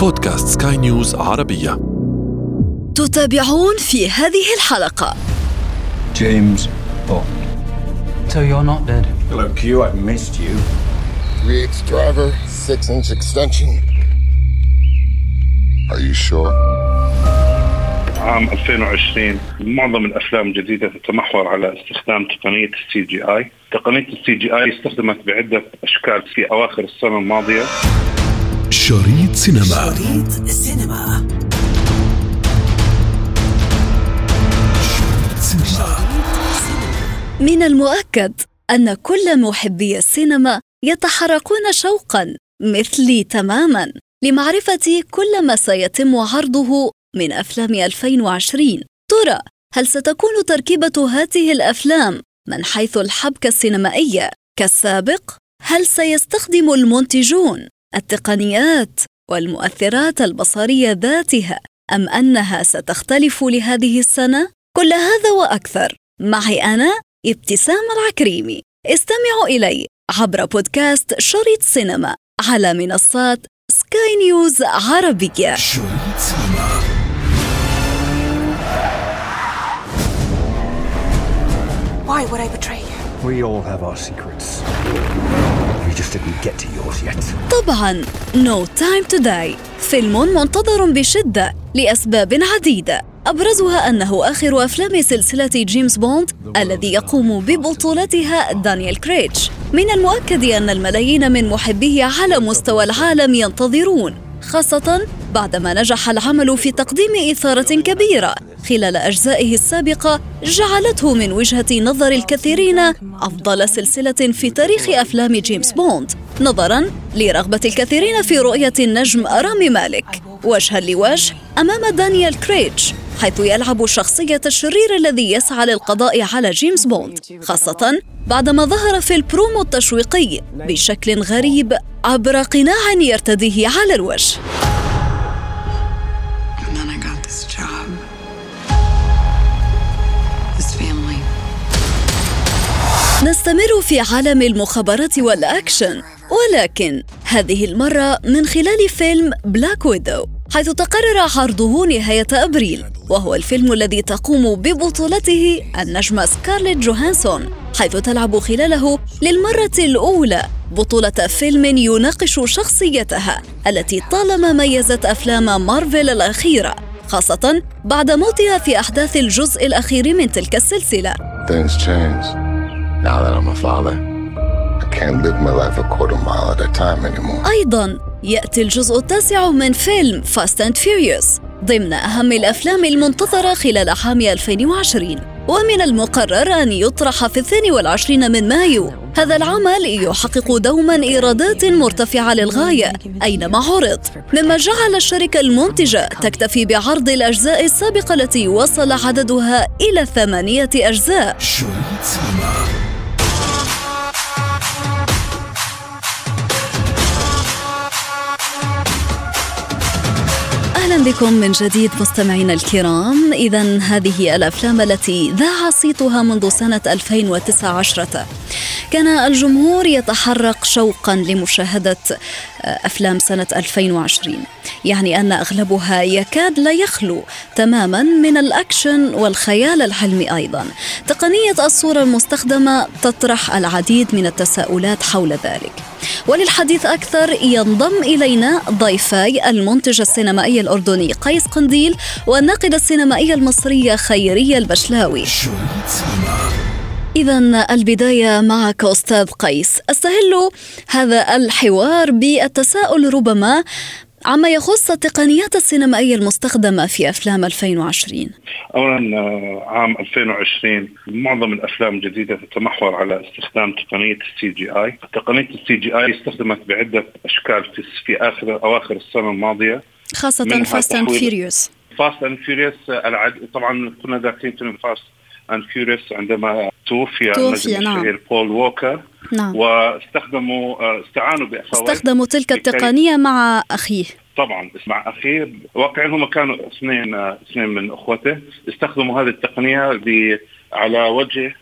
بودكاست سكاي نيوز عربية تتابعون في هذه الحلقة James Bond. So you're not dead. Hello, Q. I missed you. 3X driver, 6 inch extension. Are you sure? عام 2020 معظم الأفلام الجديدة تتمحور على استخدام تقنية السي جي آي، تقنية ال CGI استخدمت بعدة أشكال في أواخر السنة الماضية شريط سينما. شريط السينما من المؤكد أن كل محبي السينما يتحركون شوقا مثلي تماما لمعرفة كل ما سيتم عرضه من أفلام 2020 ترى هل ستكون تركيبة هذه الأفلام من حيث الحبكة السينمائية كالسابق؟ هل سيستخدم المنتجون؟ التقنيات والمؤثرات البصرية ذاتها أم أنها ستختلف لهذه السنة؟ كل هذا وأكثر معي أنا ابتسام العكريمي استمعوا إلي عبر بودكاست شريط سينما على منصات سكاي نيوز عربية شريط سينما Why would I betray you? We all have our secrets. طبعا No Time to Die فيلم منتظر بشدة لأسباب عديدة. أبرزها أنه آخر أفلام سلسلة جيمس بوند الذي يقوم ببطولتها دانيال كريغ من المؤكد أن الملايين من محبيه على مستوى العالم ينتظرون خاصة بعدما نجح العمل في تقديم إثارة كبيرة خلال أجزائه السابقة جعلته من وجهة نظر الكثيرين أفضل سلسلة في تاريخ أفلام جيمس بوند نظرا لرغبة الكثيرين في رؤية النجم رامي مالك وجها لوجه أمام دانيال كريغ حيث يلعب شخصية الشرير الذي يسعى للقضاء على جيمس بوند خاصة بعدما ظهر في البرومو التشويقي بشكل غريب عبر قناع يرتديه على الوجه. نستمر في عالم المخابرات والأكشن ولكن هذه المرة من خلال فيلم Black Widow حيث تقرر عرضه نهاية أبريل وهو الفيلم الذي تقوم ببطولته النجمة سكارليت جوهانسون حيث تلعب خلاله للمرة الأولى بطولة فيلم يناقش شخصيتها التي طالما ميزت أفلام مارفل الأخيرة خاصة بعد موتها في أحداث الجزء الأخير من تلك السلسلة. Now that I'm a father, I can't live my life a quarter mile at a time anymore. أيضا يأتي الجزء التاسع من فيلم Fast and Furious ضمن أهم الأفلام المنتظرة خلال عام 2020 ومن المقرر أن يطرح في الثاني والعشرين من مايو. هذا العمل يحقق دوما إيرادات مرتفعة للغاية أينما عرض مما جعل الشركة المنتجة تكتفي بعرض الأجزاء السابقة التي وصل عددها إلى ثمانية أجزاء. بكم من جديد مستمعينا الكرام. اذا هذه الأفلام التي ذاع صيتها منذ سنة 2019 كان الجمهور يتحرك شوقا لمشاهدة أفلام سنة 2020 يعني أن أغلبها يكاد لا يخلو تماما من الأكشن والخيال العلمي أيضا. تقنية الصورة المستخدمة تطرح العديد من التساؤلات حول ذلك. وللحديث أكثر ينضم إلينا ضيفاي المنتج السينمائي الأردني قيس قنديل والناقدة السينمائية المصرية خيرية البشلاوي. إذا البداية معك أستاذ قيس. أستهل هذا الحوار بالتساؤل ربما عما يخص التقنيات السينمائية المستخدمة في أفلام 2020 اولا آه، عام 2020 معظم الأفلام الجديدة تتمحور على استخدام تقنية السي جي آي، تقنية ال CGI استخدمت بعدة أشكال في في آخر أواخر السنة الماضية. خاصة Fast and Furious Fast and Furious العد... طبعا كنا ذاكرين فيلم Fast and Furious عندما توفي توفي، نعم. بول ووكر نعم. واستخدموا آه، استعانوا بأخوات استخدموا تلك التقنية مع أخيه. طبعا مع أخيه. واقعا هم كانوا اثنين آه، اثنين من أخوته. استخدموا هذه التقنية على وجه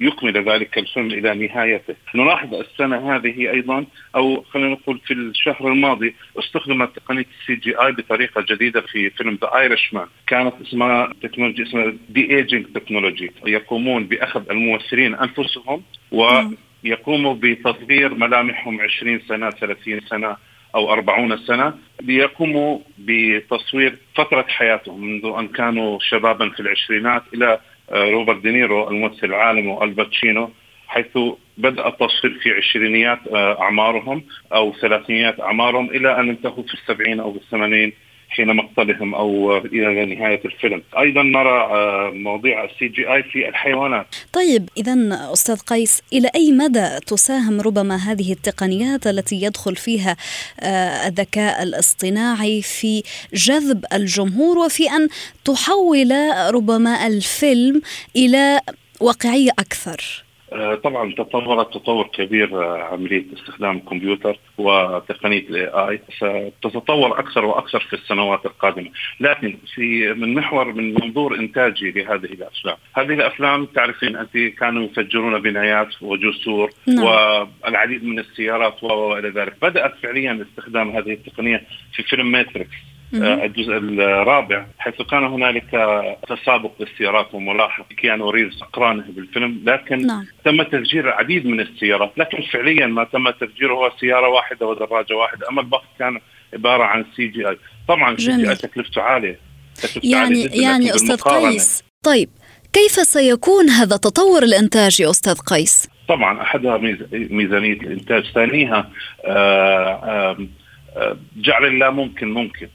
ليكمل ذلك الفيلم إلى نهايته. نلاحظ السنة هذه أيضا أو خلينا نقول في الشهر الماضي استخدمت تقنيه ال CGI بطريقة جديدة في فيلم The Irishman، كانت اسمها technology اسمها de-aging technology، يقومون بأخذ الممثلين أنفسهم ويقوموا بتصغير ملامحهم 20 سنة 30 سنة أو 40 سنة. ليقوموا بتصوير فترة حياتهم منذ أن كانوا شبابا في العشرينات إلى روبرت دينيرو الممثل العالمي وآل باتشينو حيث بدأ التصوير في عشرينيات آه، أعمارهم أو ثلاثينيات أعمارهم إلى أن انتهوا في السبعين أو الثمانين. حين مقتلهم أو إلى نهاية الفيلم، أيضا نرى آه، مواضيع السي جي آي في الحيوانات. طيب اذا أستاذ قيس إلى أي مدى تساهم ربما هذه التقنيات التي يدخل فيها آه، الذكاء الاصطناعي في جذب الجمهور وفي أن تحول ربما الفيلم إلى واقعية أكثر؟ آه، طبعا تطورت تطور كبير آه، عملية استخدام الكمبيوتر وتقنية الاي اي ستتطور أكثر وأكثر في السنوات القادمة، لكن في من محور من منظور إنتاجي لهذه الأفلام، هذه الأفلام تعرفين أنت كانوا يفجرون بنايات وجسور نعم. والعديد من السيارات وإلى ذلك، بدأت فعليا استخدام هذه التقنية في فيلم ماتريكس. الجزء الرابع. حيث كان هنالك تسابق للسيارات وملاحظ كيانو ريفز أقرانه بالفيلم لكن نعم. تم تفجير العديد من السيارات. لكن فعليا ما تم تفجيره هو سيارة واحدة ودراجة واحدة أما الباقي كان عبارة عن سي جي اي طبعا سي جي اي تكلفته عالية تكلفته يعني عالية يعني أستاذ قيس طيب كيف سيكون هذا التطور الانتاجي أستاذ قيس؟ طبعا أحدها ميزانية الإنتاج، ثانيها آه، آه، جعل الله ممكن ممكن.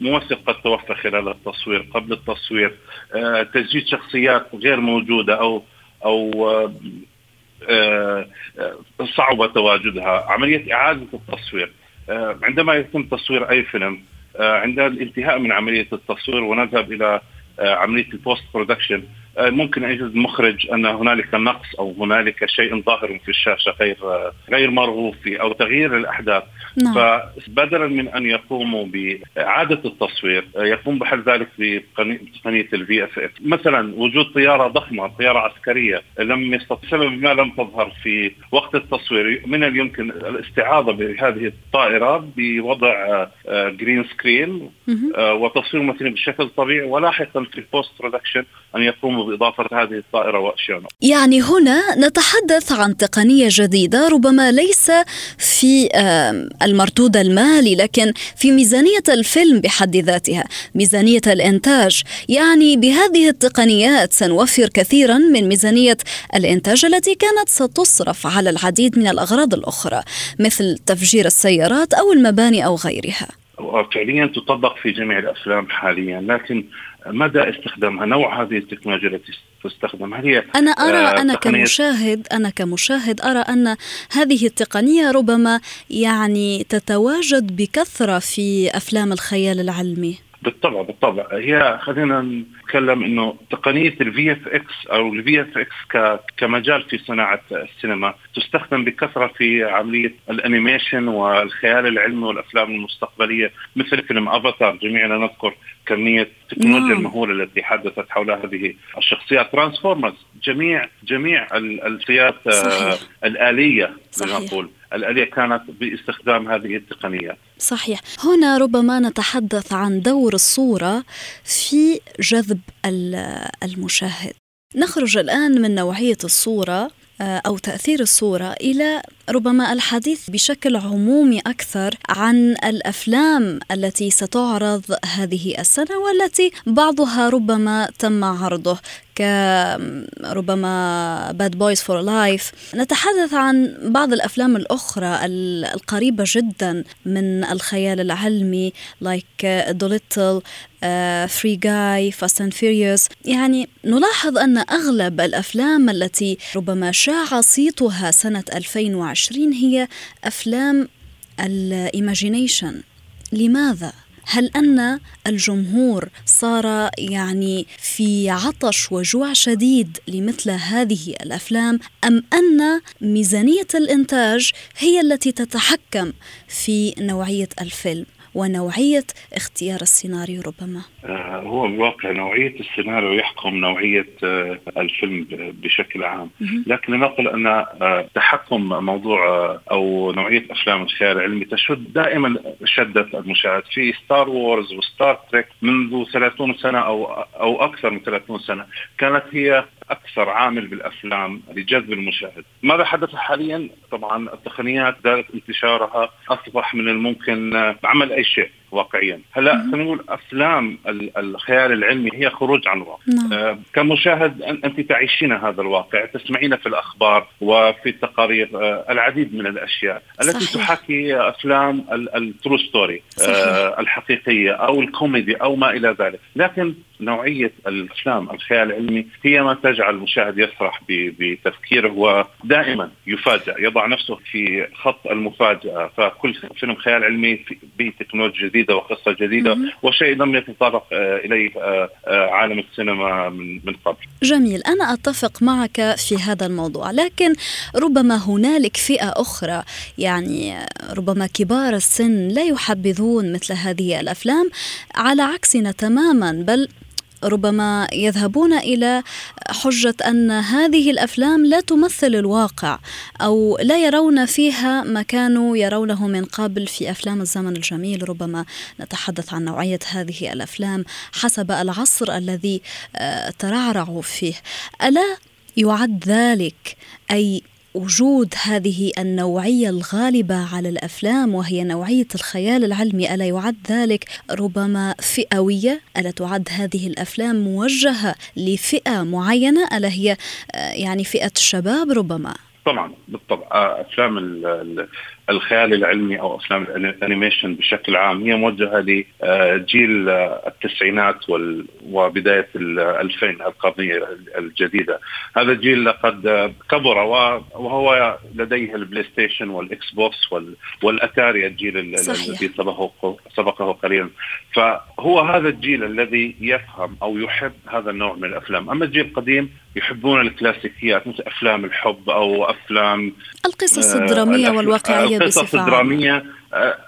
ممثل قد توفى خلال التصوير قبل التصوير. آه، تسجيل شخصيات غير موجودة أو أو آه، آه، صعب تواجدها. عملية إعادة التصوير. عندما يتم تصوير أي فيلم عند الانتهاء من عملية التصوير ونذهب إلى عملية ال post production ممكن يجد مخرج أن هنالك نقص أو هنالك شيء ظاهر في الشاشة غير غير مرغوب فيه أو تغيير الأحداث. نعم. فبدلا من أن يقوموا بإعادة التصوير آه، يقوم بحل ذلك بتقنيه ال VFX مثلا وجود طيارة ضخمة طيارة عسكرية لم يستطع بسبب ما لم تظهر في وقت التصوير من الممكن الاستعاضة بهذه الطائرة بوضع green آه، screen وتصوير مثلا بشكل طبيعي ولاحقا في ال post production أن يقوموا بإضافة هذه الطائرة وأشياء. يعني هنا نتحدث عن تقنية جديدة ربما ليس في المردود المالي لكن في ميزانية الفيلم بحد ذاتها ميزانية الإنتاج. يعني بهذه التقنيات سنوفر كثيرا من ميزانية الإنتاج التي كانت ستصرف على العديد من الأغراض الأخرى مثل تفجير السيارات أو المباني أو غيرها. فعليا تطبق في جميع الأفلام حاليا لكن مدى استخدامها نوع هذه التكنولوجيا التي تستخدم هل هي أنا أرى آه أنا كمشاهد أنا كمشاهد أرى أن هذه التقنية ربما يعني تتواجد بكثرة في أفلام الخيال العلمي. بالطبع بالطبع. هي خلينا نتكلم إنه تقنية ال VFX أو ال VFX كمجال في صناعة السينما تستخدم بكثرة في عملية ال animation والخيال العلمي والأفلام المستقبلية مثل فيلم أفاتار جميعنا نذكر كمية التكنولوجيا نعم. المهولة التي حدثت حول هذه الشخصيات. ترانسفورمرز جميع جميع الفئات آه، الآلية لنقول الآلية كانت باستخدام هذه التقنية. صحيح. هنا ربما نتحدث عن دور الصورة في جذب المشاهد. نخرج الآن من نوعية الصورة آه، أو تأثير الصورة إلى ربما الحديث بشكل عمومي أكثر عن الأفلام التي ستعرض هذه السنة والتي بعضها ربما تم عرضه. كربما Bad Boys for Life نتحدث عن بعض الأفلام الأخرى القريبة جدا من الخيال العلمي like دوليتل Free Guy Fast and Furious يعني نلاحظ أن أغلب الأفلام التي ربما شاع صيتها سنة 2020 هي أفلام ال imagination لماذا؟ هل أن الجمهور صار يعني في عطش وجوع شديد لمثل هذه الأفلام أم أن ميزانية الإنتاج هي التي تتحكم في نوعية الفيلم؟ ونوعية اختيار السيناريو ربما. آه، هو بالواقع نوعية السيناريو يحكم نوعية آه، الفيلم بشكل عام. لكن لنقل أن آه، تحكم موضوع أو نوعية أفلام الخيال العلمي تشد دائما شدة المشاهد. في ستار وورز وستار تريك منذ 30 سنة أو أو أكثر من 30 سنة كانت هي أكثر عامل بالأفلام لجذب المشاهد، ماذا حدث حاليا؟ طبعا التقنيات ذات انتشارها أصبح من الممكن عمل أي شيء واقعيا. هلا خلينا نقول أفلام الخيال العلمي هي خروج عن الواقع. نعم. آه كمشاهد أنت تعيشين هذا الواقع تسمعين في الأخبار وفي التقارير آه العديد من الأشياء التي صحيح. تحاكي أفلام ال true story آه الحقيقية أو الكوميدي أو ما إلى ذلك. لكن نوعية الأفلام الخيال العلمي هي ما تجعل المشاهد يسرح بتفكيره ودائما يفاجأ يضع نفسه في خط المفاجأة. فكل فيلم خيال علمي بتكنولوجيا جديدة وقصة جديدة وشيء لم يتطرق آه، إليه آه، آه، عالم السينما من قبل. جميل، أنا أتفق معك في هذا الموضوع، لكن ربما هنالك فئة أخرى يعني ربما كبار السن لا يحبذون مثل هذه الأفلام على عكسنا تماما بل ربما يذهبون إلى حجة أن هذه الأفلام لا تمثل الواقع أو لا يرون فيها ما كانوا يرونه من قبل في أفلام الزمن الجميل. ربما نتحدث عن نوعية هذه الأفلام حسب العصر الذي آه، ترعرعوا فيه. ألا يعد ذلك أي وجود هذه النوعية الغالبة على الأفلام وهي نوعية الخيال العلمي ألا يعد ذلك ربما فئوية؟ ألا تعد هذه الأفلام موجهة لفئة معينة ألا هي آه، يعني فئة الشباب ربما؟ طبعا بالطبع آه، أفلام الخيال العلمي أو أفلام الأنيميشن بشكل عام هي موجهة لجيل التسعينات وبداية الألفين القرنيه الجديدة. هذا الجيل قد كبر وهو لديه البلاي ستيشن والإكس بوكس والأتاري الجيل الذي سبقه سبقه قليلا. فهو هذا الجيل الذي يفهم أو يحب هذا النوع من الأفلام. أما الجيل القديم يحبون الكلاسيكيات مثل أفلام الحب أو أفلام القصص الدرامية آه والواقعية القصص الدرامية آه،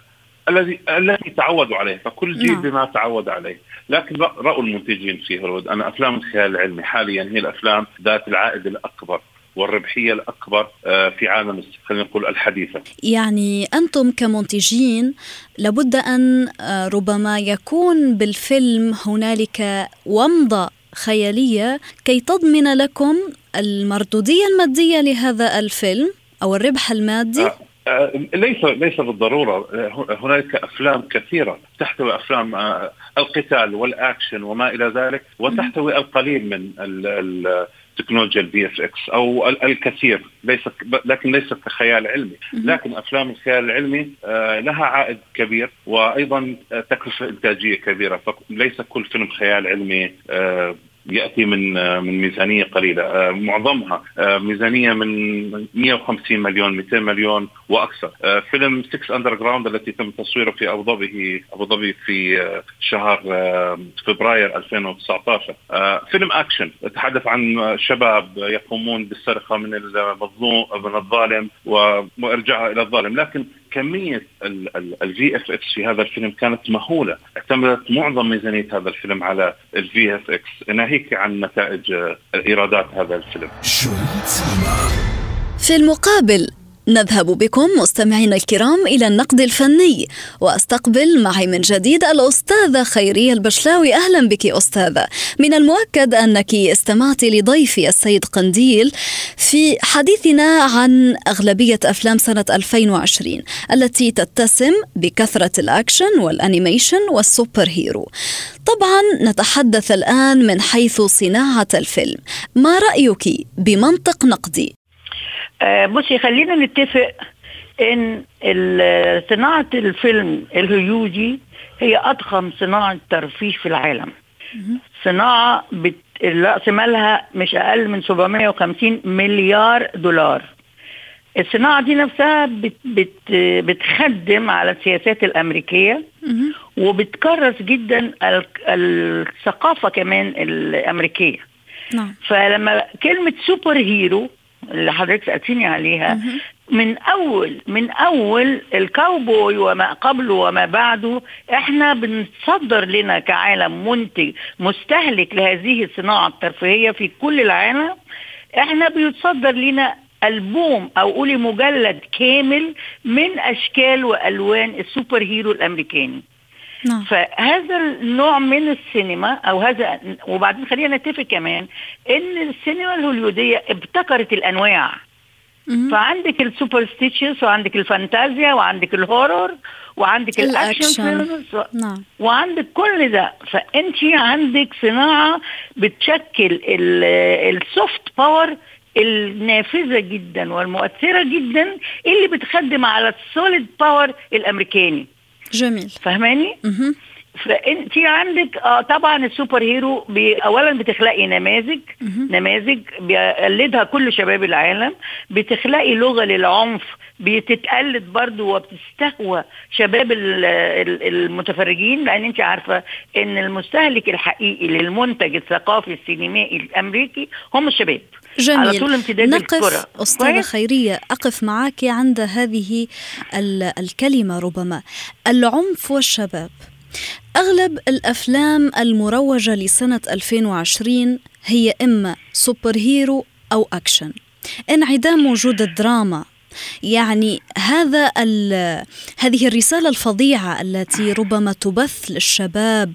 الذي التي تعودوا عليه فكل جيل نعم. بما تعود عليه لكن رأوا المنتجين في هوليوود ان أفلام الخيال العلمي حاليا هي الأفلام ذات العائد الأكبر والربحية الأكبر آه، في عالم خلينا نقول الحديثة. يعني أنتم كمنتجين لابد أن ربما يكون بالفيلم هنالك ومضه خيالية كي تضمن لكم المردودية المادية لهذا الفيلم أو الربح المادي؟ آه، ليس ليس بالضرورة. هنالك أفلام كثيرة. تحتوي أفلام آه، القتال والأكشن وما إلى ذلك وتحتوي القليل من تكنولوجيا ال VFX أو الكثير. ليس لكن ليس كخيال علمي. لكن أفلام الخيال العلمي آه، لها عائد كبير وأيضا تكلفة إنتاجية كبيرة. فليس كل فيلم خيال علمي يأتي من من ميزانية قليلة. آه، معظمها آه، ميزانية من 150 مليون 200 مليون وأكثر. آه، فيلم 6 Underground التي تم تصويره في أبو ظبي أبو ظبي في شهر فبراير 2019 فيلم أكشن. يتحدث عن شباب يقومون بالسرقة من المظلوم من الظالم وإرجاعها إلى الظالم. لكن كمية ال VFX في هذا الفيلم كانت مهولة، اعتمدت معظم ميزانية هذا الفيلم على ال VFX، ناهيك عن نتائج إيرادات هذا الفيلم. في المقابل نذهب بكم مستمعينا الكرام إلى النقد الفني وأستقبل معي من جديد الأستاذة خيرية البشلاوي. أهلا بك أستاذة من المؤكد أنك استمعت لضيفي السيد قنديل في حديثنا عن أغلبية أفلام سنة 2020 التي تتسم بكثرة الأكشن وال animation وال super hero. طبعا نتحدث الآن من حيث صناعة الفيلم. ما رأيك بمنطق نقدي؟ بصي خلينا نتفق إن صناعة الفيلم الهوليودي هي أضخم صناعة ترفيه في العالم. صناعة بت... راس مالها مش أقل من 750 مليار دولار. الصناعة دي نفسها بت... بت... بتخدم على السياسات الأمريكية. وبتكرس جدا ال- الثقافة كمان الأمريكية. نعم. فلما كلمة سوبر هيرو اللي حضرتك سألتيني عليها. من أول من أول الكاوبوي وما قبله وما بعده إحنا بنصدر لنا كعالم منتج مستهلك لهذه الصناعة الترفيهية في كل العالم إحنا بيتصدر لنا ألبوم أو قولي مجلد كامل من أشكال وألوان ال super hero الأمريكاني نعم. فهذا النوع من السينما أو هذا وبعدين خلينا نتفق كمان إن السينما الهوليودية ابتكرت الأنواع. مهم. فعندك ال superstitious وعندك الفانتازيا وعندك ال horror وعندك الأكشن. الأكشن. films و- نعم. وعندك كل ده. فأنت عندك صناعة بتشكل ال- ال soft power النافذة جدا والمؤثرة جدا اللي بتخدم على ال solid power الأمريكاني. جميل فاهماني؟ فانت عندك آه طبعا ال super hero بي اولا بتخلقي نماذج. نماذج بيقلدها كل شباب العالم بتخلقي لغة للعنف بتتقلد برضو وبتستهوى شباب ال- ال- المتفرجين لأن أنت عارفة إن المستهلك الحقيقي للمنتج الثقافي السينمائي الأمريكي هم الشباب جميل. على طول امتداد نقف الكرة. أستاذة؟ خيرية أقف معك عند هذه ال- الكلمة ربما. العنف والشباب. أغلب الأفلام المروجة لسنة 2020 هي إما super hero أو أكشن. انعدام وجود الدراما. يعني هذا هذه الرسالة الفظيعة التي ربما تبث للشباب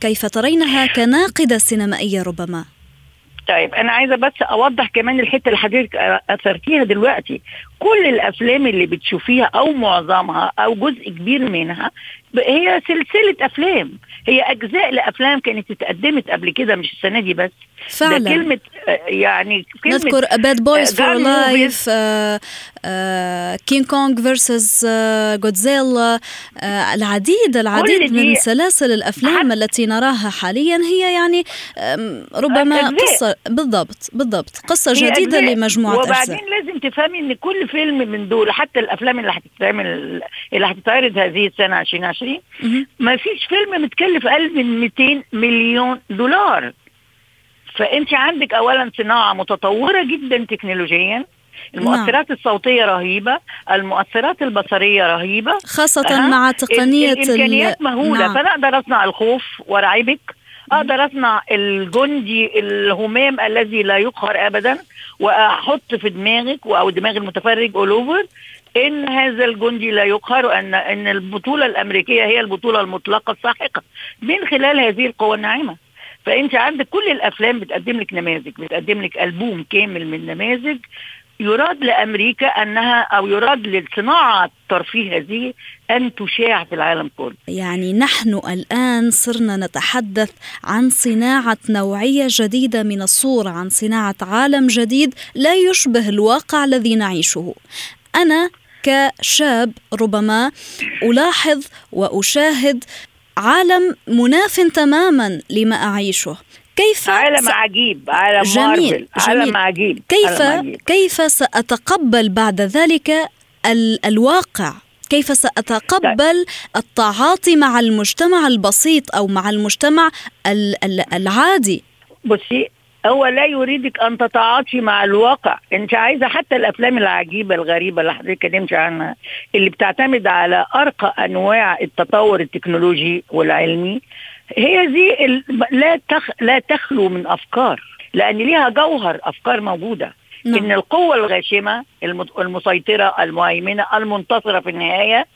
كيف ترينها كناقدة سينمائية ربما. طيب أنا عايزة بس أوضح كمان الحتة اللي حضرتك أثرتيها دلوقتي. كل الأفلام اللي بتشوفيها أو معظمها أو جزء كبير منها هي سلسلة أفلام. هي أجزاء لأفلام كانت اتقدمت قبل كده مش السنة دي بس. ده فعلا. كلمة آه، يعني كلمة نذكر Bad Boys for Life King Kong versus جودزيلا العديد العديد من سلاسل الأفلام التي نراها حاليا هي يعني ربما أجزاء. قصة بالضبط بالضبط قصة جديدة أجزاء. لمجموعة وبعدين اجزاء لازم تفهمي إن كل فيلم من دول حتى الأفلام اللي هتتعمل اللي هتتعرض هذه السنة 2020 مهم. ما فيش فيلم متكلف أقل من 200 مليون دولار فأنت عندك اولا صناعة متطورة جدا تكنولوجيا المؤثرات الصوتية رهيبة المؤثرات البصرية رهيبة. أها. مع ال- تقنية ال- الامكانيات مهولة. نعم. فانا أقدر اصنع الخوف وارعبك أقدر أصنع الجندي الهمام الذي لا يقهر ابدا. وأحط في دماغك أو دماغ المتفرج اول اوفر إن هذا الجندي لا يقهر وان إن البطولة الأمريكية هي البطولة المطلقة الساحقة من خلال هذه القوى الناعمة. فأنت عندك كل الأفلام بتقدم لك نماذج بتقدم لك ألبوم كامل من نماذج. يراد لأمريكا أنها أو يراد للصناعة الترفيه هذه أن تشاع في العالم كله. يعني نحن الآن صرنا نتحدث عن صناعة نوعية جديدة من الصورة عن صناعة عالم جديد لا يشبه الواقع الذي نعيشه. أنا كشاب ربما ألاحظ وأشاهد عالم مناف تماما لما أعيشه. كيف عالم س- عجيب عالم جميل، مارفل عالم جميل. عجيب كيف عالم عجيب. كيف سأتقبل بعد ذلك ال الواقع كيف سأتقبل التعاطي مع المجتمع البسيط أو مع المجتمع ال ال العادي بصي هو لا يريدك أن تتعاطي مع الواقع أنت عايزة حتى الأفلام العجيبة الغريبة اللي حضرتك اتكلمت عنها اللي بتعتمد على أرقى أنواع التطور التكنولوجي والعلمي هي دي ال- لا تخ لا تخلو من أفكار لأن ليها جوهر أفكار موجودة نعم. إن القوة الغاشمة المسيطرة المهيمنة المنتصرة في النهاية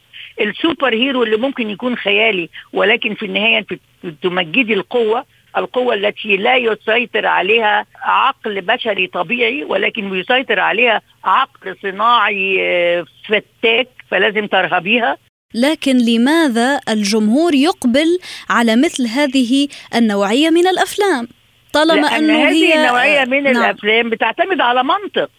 السوبر هيرو اللي ممكن يكون خيالي ولكن في النهاية انت تمجدي القوة القوة التي لا يسيطر عليها عقل بشري طبيعي ولكن يسيطر عليها عقل صناعي آه، فتاك فلازم ترهبيها لكن لماذا الجمهور يقبل على مثل هذه النوعية من الأفلام؟ طالما لأن أنه هذه هي النوعية من نعم. الأفلام بتعتمد على منطق.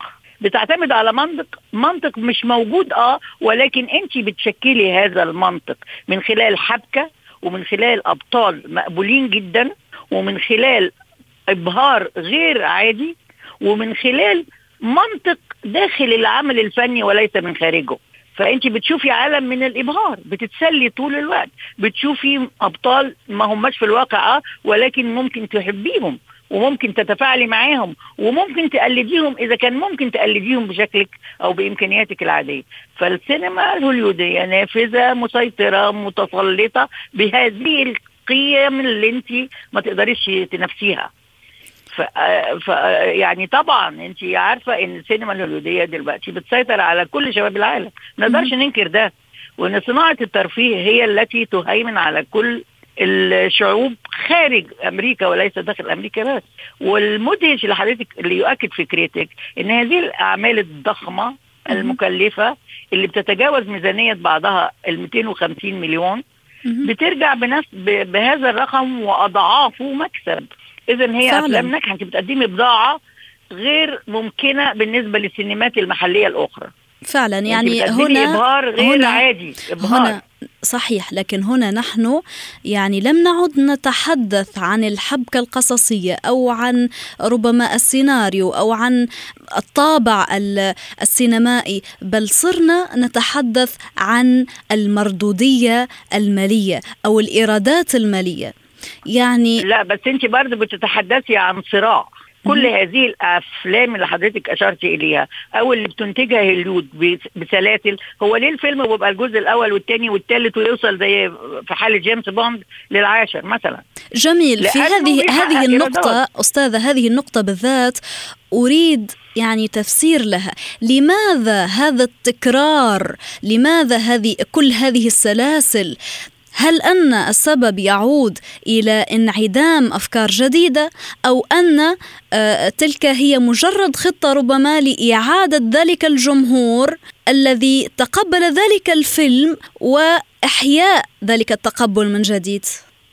بتعتمد على منطق. منطق مش موجود آه ولكن انت بتشكلي هذا المنطق من خلال حبكة ومن خلال أبطال مقبولين جدا ومن خلال إبهار غير عادي ومن خلال منطق داخل العمل الفني وليس من خارجه. فأنت بتشوفي عالم من الإبهار بتتسلي طول الوقت بتشوفي أبطال ما هماش في الواقع آه ولكن ممكن تحبيهم. وممكن تتفاعلي معاهم وممكن تقلديهم إذا كان ممكن تقلديهم بشكلك أو بإمكانياتك العادية. فالسينما الهوليودية نافذة مسيطرة متسلطة بهذه القيم اللي أنت ما تقدريش تنافسيها. ف... ف يعني طبعا أنت عارفة إن السينما الهوليودية دلوقتي بتسيطر على كل شباب العالم. ما نقدرش ننكر ده. وإن صناعة الترفيه هي التي تهيمن على كل الشعوب خارج أمريكا وليس داخل أمريكا بس. والمدهش اللي حضرتك اللي يؤكد فكرتك إن هذه الأعمال الضخمة المكلفة اللي بتتجاوز ميزانية بعضها ال 250 مليون بترجع بنفس بهذا الرقم وأضعافه مكسب. اذا هي فعلاً. افلام ناجحه انت بتقدمي بضاعة غير ممكنة بالنسبة للسينمات المحلية الأخرى. فعلا يعني بتقدمي هنا إبهار غير هنا عادي إبهار. هنا صحيح لكن هنا نحن يعني لم نعد نتحدث عن الحبكة القصصية أو عن ربما السيناريو أو عن الطابع ال- السينمائي بل صرنا نتحدث عن المردودية المالية أو الإيرادات المالية. يعني لا بس أنت برضه بتتحدثي عن صراع. كل هذه الأفلام اللي حضرتك أشرت إليها أو اللي بتنتجها هوليود بس- بسلاسل هو ليه الفيلم بيبقى الجزء الأول والثاني والثالث ويوصل زي في حاله جيمس بوند للعاشر مثلا؟ جميل. في هذه هذه النقطة إيرادات. أستاذة هذه النقطة بالذات أريد يعني تفسير لها. لماذا هذا التكرار؟ لماذا هذه كل هذه السلاسل هل أن السبب يعود إلى انعدام أفكار جديدة أو أن آه، تلك هي مجرد خطة ربما لإعادة ذلك الجمهور الذي تقبل ذلك الفيلم وإحياء ذلك التقبل من جديد؟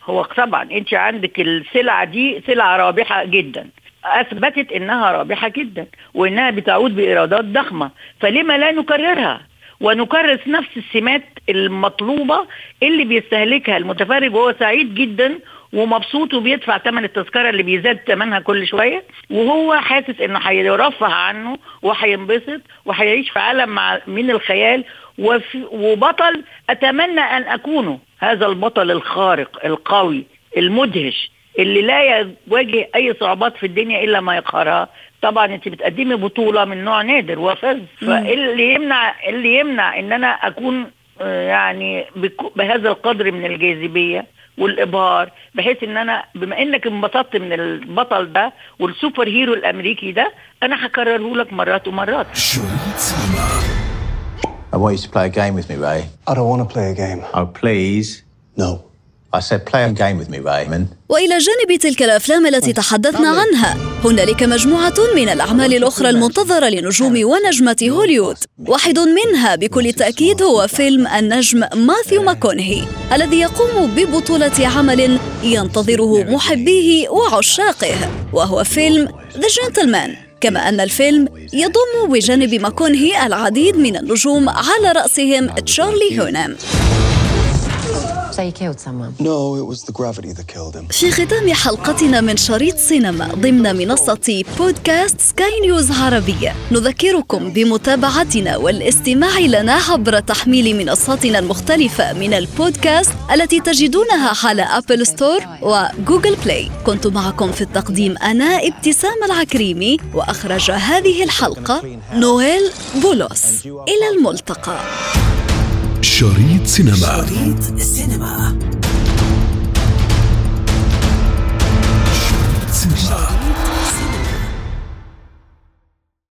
هو طبعا أنت عندك السلعة دي سلعة رابحة جدا. أثبتت إنها رابحة جدا وإنها بتعود بإيرادات ضخمة. فلما لا نكررها؟ ونكرس نفس السمات المطلوبة اللي بيستهلكها المتفرج وهو سعيد جدا ومبسوط وبيدفع ثمن التذكرة اللي بيزاد ثمنها كل شوية. وهو حاسس إنه هيرفه عنه وهينبسط وهيعيش في عالم مع من الخيال. وبطل أتمنى أن أكونه. هذا البطل الخارق القوي المدهش اللي لا يواجه أي صعوبات في الدنيا إلا ما يقهرها طبعا انت بتقدمي بطولة من نوع نادر وفز فاللي يمنع اللي يمنع ان أنا اكون آه، يعني بهذا القدر من الجاذبية والإبهار بحيث ان أنا بما انك انبسطت من البطل ده والسوبر هيرو الأمريكي ده أنا هكرره لك مرات ومرات I want you to play a game with me, Ray. I don't want to play a game. Oh, please. No. وإلى جانب تلك الأفلام التي تحدثنا عنها هنالك مجموعة من الأعمال الأخرى المنتظرة لنجوم ونجمة هوليوود. واحد منها بكل تأكيد هو فيلم النجم ماثيو ماكونهي الذي يقوم ببطولة عمل ينتظره محبيه وعشاقه وهو فيلم ذا جنتلمان كما أن الفيلم يضم بجانب ماكونهي العديد من النجوم على رأسهم تشارلي هونام. في ختام حلقتنا من شريط سينما ضمن منصة بودكاست سكاي نيوز عربية نذكركم بمتابعتنا والاستماع لنا عبر تحميل منصاتنا المختلفة من البودكاست التي تجدونها على أبل ستور وجوجل بلاي كنت معكم في التقديم أنا ابتسام العكريمي وأخرج هذه الحلقة نويل بولوس. إلى الملتقى. شريط سينما. شريط سينما. سينما.